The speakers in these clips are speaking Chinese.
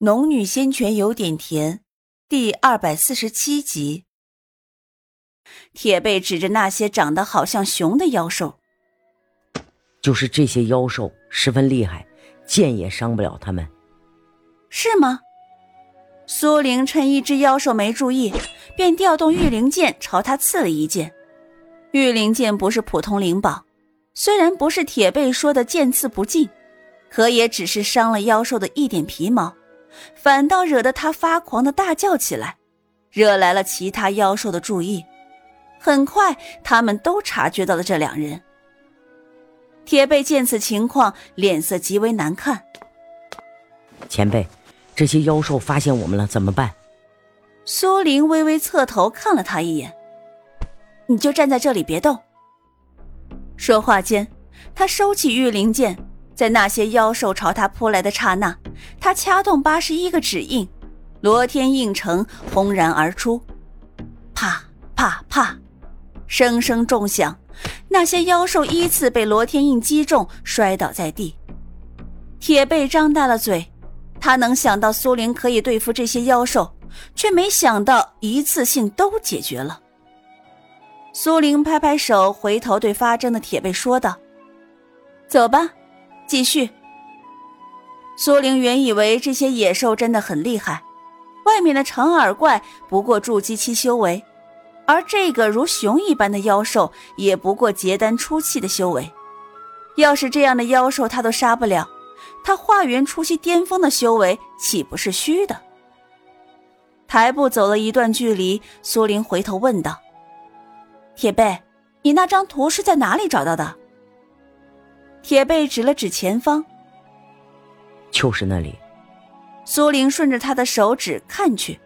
农女仙泉有点甜，第二百四十七集。铁背指着那些长得好像熊的妖兽，就是这些妖兽十分厉害，剑也伤不了他们，是吗？苏玲趁一只妖兽没注意，便调动御灵剑朝他刺了一剑。御灵剑不是普通灵宝，虽然不是铁背说的剑刺不进，可也只是伤了妖兽的一点皮毛，反倒惹得他发狂的大叫起来，惹来了其他妖兽的注意。很快，他们都察觉到了这两人。铁背见此情况，脸色极为难看。前辈。这些妖兽发现我们了，怎么办？苏玲微微侧头看了他一眼，你就站在这里别动。说话间，他收起御灵剑，在那些妖兽朝他扑来的刹那，他掐动八十一个指印，罗天印城轰然而出，啪啪啪，声声重响，那些妖兽依次被罗天印击中，摔倒在地。铁背张大了嘴。他能想到苏玲可以对付这些妖兽，却没想到一次性都解决了。苏玲拍拍手，回头对发怔的铁背说道：“走吧，继续。”苏玲原以为这些野兽真的很厉害，外面的长耳怪不过筑基期修为，而这个如熊一般的妖兽也不过结丹初期的修为。要是这样的妖兽，他都杀不了。他化元初期巅峰的修为岂不是虚的？抬步走了一段距离，苏玲回头问道：“铁背，你那张图是在哪里找到的？”铁背指了指前方，就是那里。苏玲顺着他的手指看去，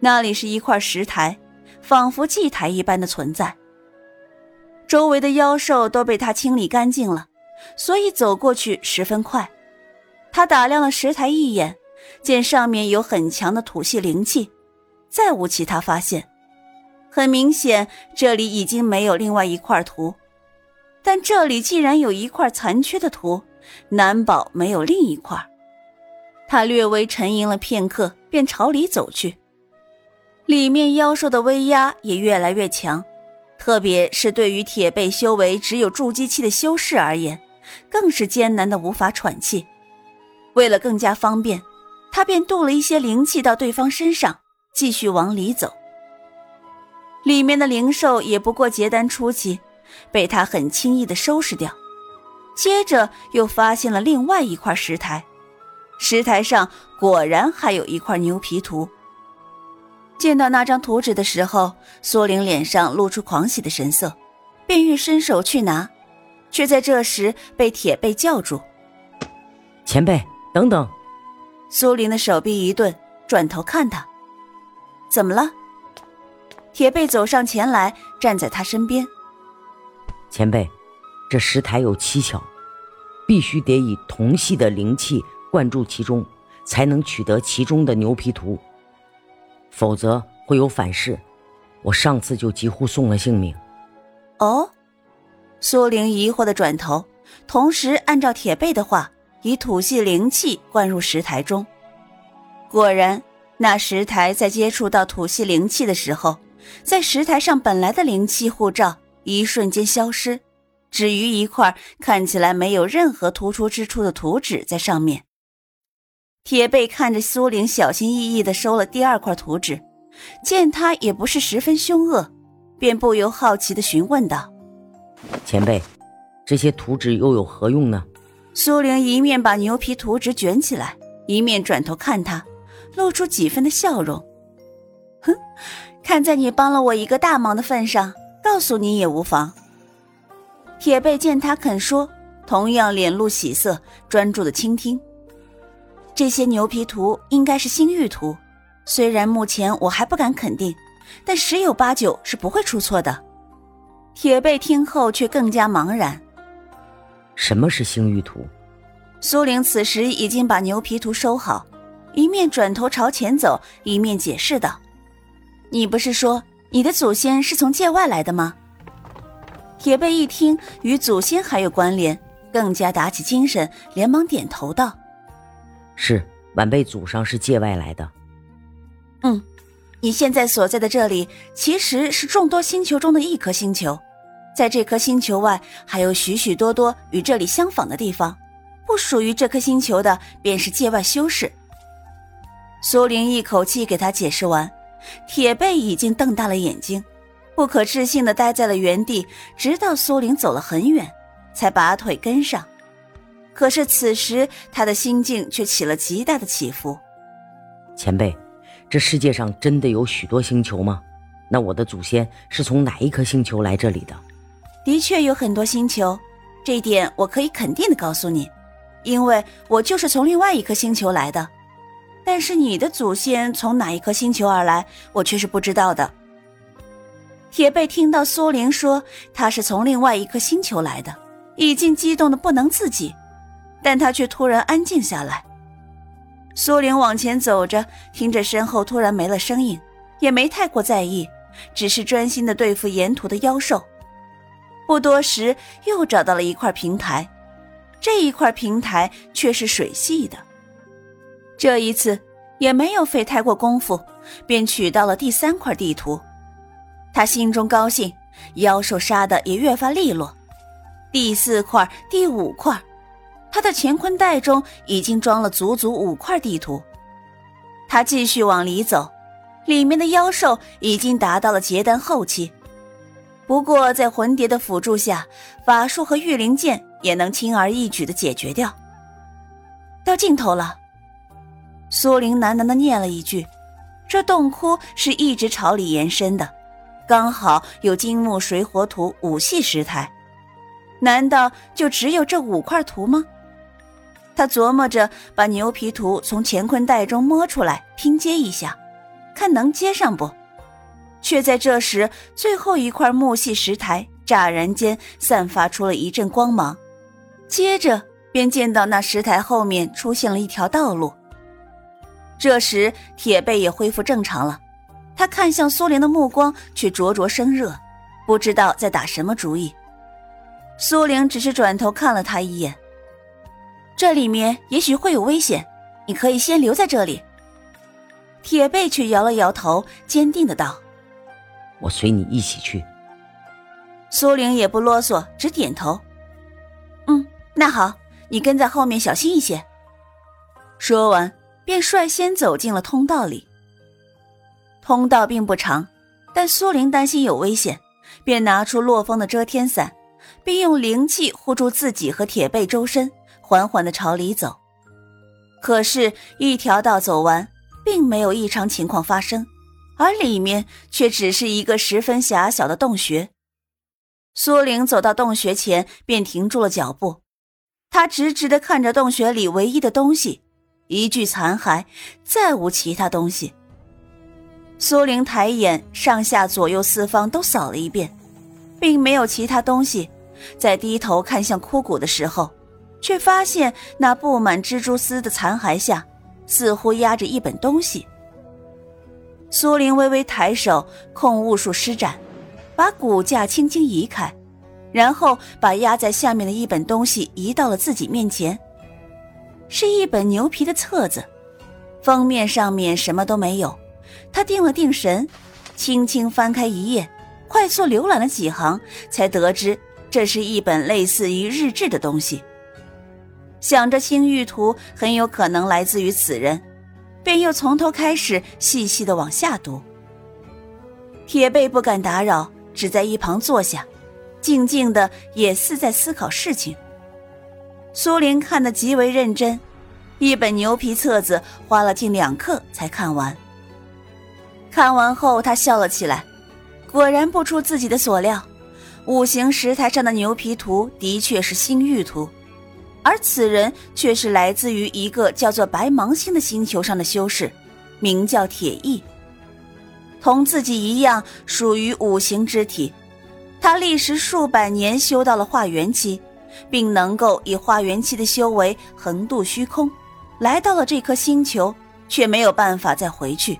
那里是一块石台，仿佛祭台一般的存在。周围的妖兽都被他清理干净了，所以走过去十分快。他打量了石台一眼，见上面有很强的土系灵气，再无其他发现。很明显，这里已经没有另外一块图，但这里既然有一块残缺的图，难保没有另一块。他略微沉吟了片刻，便朝里走去。里面妖兽的威压也越来越强，特别是对于铁背修为只有筑基期的修士而言，更是艰难的无法喘气。为了更加方便，他便渡了一些灵气到对方身上，继续往里走。里面的灵兽也不过结丹初期，被他很轻易的收拾掉。接着又发现了另外一块石台，石台上果然还有一块牛皮图。见到那张图纸的时候，苏玲脸上露出狂喜的神色，便欲伸手去拿，却在这时被铁背叫住：“前辈。”等等，苏玲的手臂一顿，转头看他，怎么了？铁背走上前来，站在他身边。前辈，这石台有蹊跷，必须得以同系的灵气灌注其中，才能取得其中的牛皮图，否则会有反噬。我上次就几乎送了性命。哦，苏玲疑惑的转头，同时按照铁背的话。以土系灵气灌入石台中，果然，那石台在接触到土系灵气的时候，在石台上本来的灵气护罩一瞬间消失，只余一块看起来没有任何突出之处的图纸在上面。铁背看着苏玲小心翼翼地收了第二块图纸，见他也不是十分凶恶，便不由好奇地询问道：“前辈，这些图纸又有何用呢？”苏玲一面把牛皮图纸卷起来，一面转头看他，露出几分的笑容。哼，看在你帮了我一个大忙的份上，告诉你也无妨。铁背见他肯说，同样脸露喜色，专注的倾听。这些牛皮图应该是星域图，虽然目前我还不敢肯定，但十有八九是不会出错的。铁背听后却更加茫然。什么是星域图？苏玲此时已经把牛皮图收好，一面转头朝前走，一面解释道：“你不是说你的祖先是从界外来的吗？”铁背一听与祖先还有关联，更加打起精神，连忙点头道：“是晚辈祖上是界外来的。嗯，你现在所在的这里其实是众多星球中的一颗星球，在这颗星球外还有许许多多与这里相仿的地方，不属于这颗星球的便是界外修士。苏玲一口气给他解释完，铁背已经瞪大了眼睛，不可置信的呆在了原地，直到苏玲走了很远，才拔腿跟上。可是此时他的心境却起了极大的起伏。前辈，这世界上真的有许多星球吗？那我的祖先是从哪一颗星球来这里的？的确有很多星球，这一点我可以肯定的告诉你，因为我就是从另外一颗星球来的。但是你的祖先从哪一颗星球而来，我却是不知道的。铁背听到苏玲说他是从另外一颗星球来的，已经激动的不能自己，但他却突然安静下来。苏玲往前走着，听着身后突然没了声音，也没太过在意，只是专心的对付沿途的妖兽。不多时，又找到了一块平台，这一块平台却是水系的。这一次也没有费太过功夫，便取到了第三块地图。他心中高兴，妖兽杀的也越发利落。第四块、第五块，他的乾坤袋中已经装了足足五块地图。他继续往里走，里面的妖兽已经达到了结丹后期，不过在魂蝶的辅助下，法术和御灵剑也能轻而易举的解决掉。到尽头了。苏玲喃喃的念了一句：“这洞窟是一直朝里延伸的，刚好有金木水火土五系石台。难道就只有这五块图吗？”他琢磨着，把牛皮图从乾坤袋中摸出来拼接一下，看能接上不？却在这时，最后一块木系石台乍然间散发出了一阵光芒，接着便见到那石台后面出现了一条道路。这时，铁背也恢复正常了。他看向苏玲的目光却灼灼生热，不知道在打什么主意。苏玲只是转头看了他一眼。这里面也许会有危险，你可以先留在这里。铁背却摇了摇头，坚定的道：“我随你一起去。”苏玲也不啰嗦，只点头：“嗯，那好，你跟在后面小心一些。”说完。便率先走进了通道里。通道并不长，但苏玲担心有危险，便拿出落风的遮天伞，并用灵气护住自己和铁背周身，缓缓的朝里走。可是，一条道走完，并没有异常情况发生，而里面却只是一个十分狭小的洞穴。苏玲走到洞穴前，便停住了脚步，她直直的看着洞穴里唯一的东西。一具残骸，再无其他东西。苏玲抬眼，上下左右四方都扫了一遍，并没有其他东西。在低头看向枯骨的时候，却发现那布满蜘蛛丝的残骸下，似乎压着一本东西。苏玲微微抬手，控物术施展，把骨架轻轻移开，然后把压在下面的一本东西移到了自己面前。是一本牛皮的册子，封面上面什么都没有。他定了定神，轻轻翻开一页，快速浏览了几行，才得知这是一本类似于日志的东西。想着青玉图很有可能来自于此人，便又从头开始细细的往下读。铁背不敢打扰，只在一旁坐下，静静的也似在思考事情。苏玲看得极为认真，一本牛皮册子花了近两刻才看完。看完后，他笑了起来，果然不出自己的所料，五行石台上的牛皮图的确是星域图，而此人却是来自于一个叫做白芒星的星球上的修士，名叫铁翼，同自己一样属于五行之体，他历时数百年修到了化元期。并能够以化元期的修为横渡虚空，来到了这颗星球，却没有办法再回去，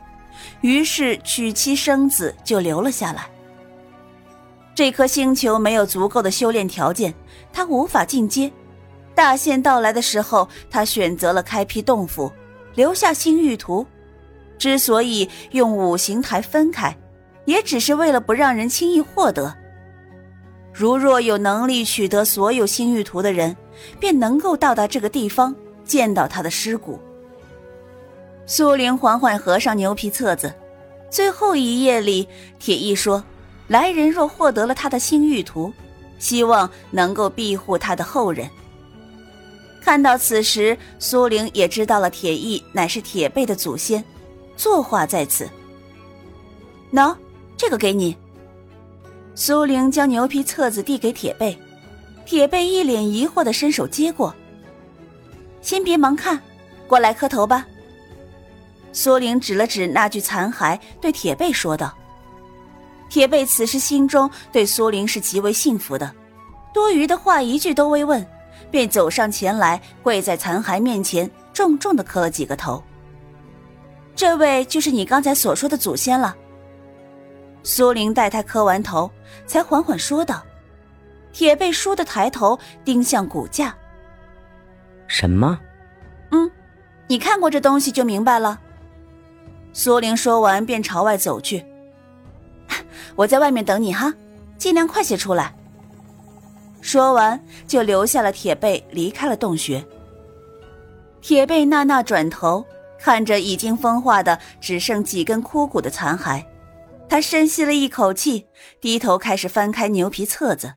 于是娶妻生子就留了下来。这颗星球没有足够的修炼条件，他无法进阶。大限到来的时候，他选择了开辟洞府，留下星域图。之所以用五行台分开，也只是为了不让人轻易获得。如若有能力取得所有星域图的人，便能够到达这个地方，见到他的尸骨。苏玲缓缓合上牛皮册子，最后一页里，铁翼说：“来人若获得了他的星域图，希望能够庇护他的后人。”看到此时，苏玲也知道了铁翼乃是铁背的祖先，作画在此。喏，这个给你。苏玲将牛皮册子递给铁背，铁背一脸疑惑的伸手接过。先别忙看，过来磕头吧。苏玲指了指那具残骸，对铁背说道：“铁背此时心中对苏玲是极为信服的，多余的话一句都未问，便走上前来，跪在残骸面前，重重的磕了几个头。这位就是你刚才所说的祖先了。”苏玲待他磕完头，才缓缓说道：“铁背倏地抬头盯向骨架。什么？嗯，你看过这东西就明白了。”苏玲说完，便朝外走去。我在外面等你哈，尽量快些出来。说完，就留下了铁背，离开了洞穴。铁背娜娜转头看着已经风化的只剩几根枯骨的残骸，他深吸了一口气，低头开始翻开牛皮册子。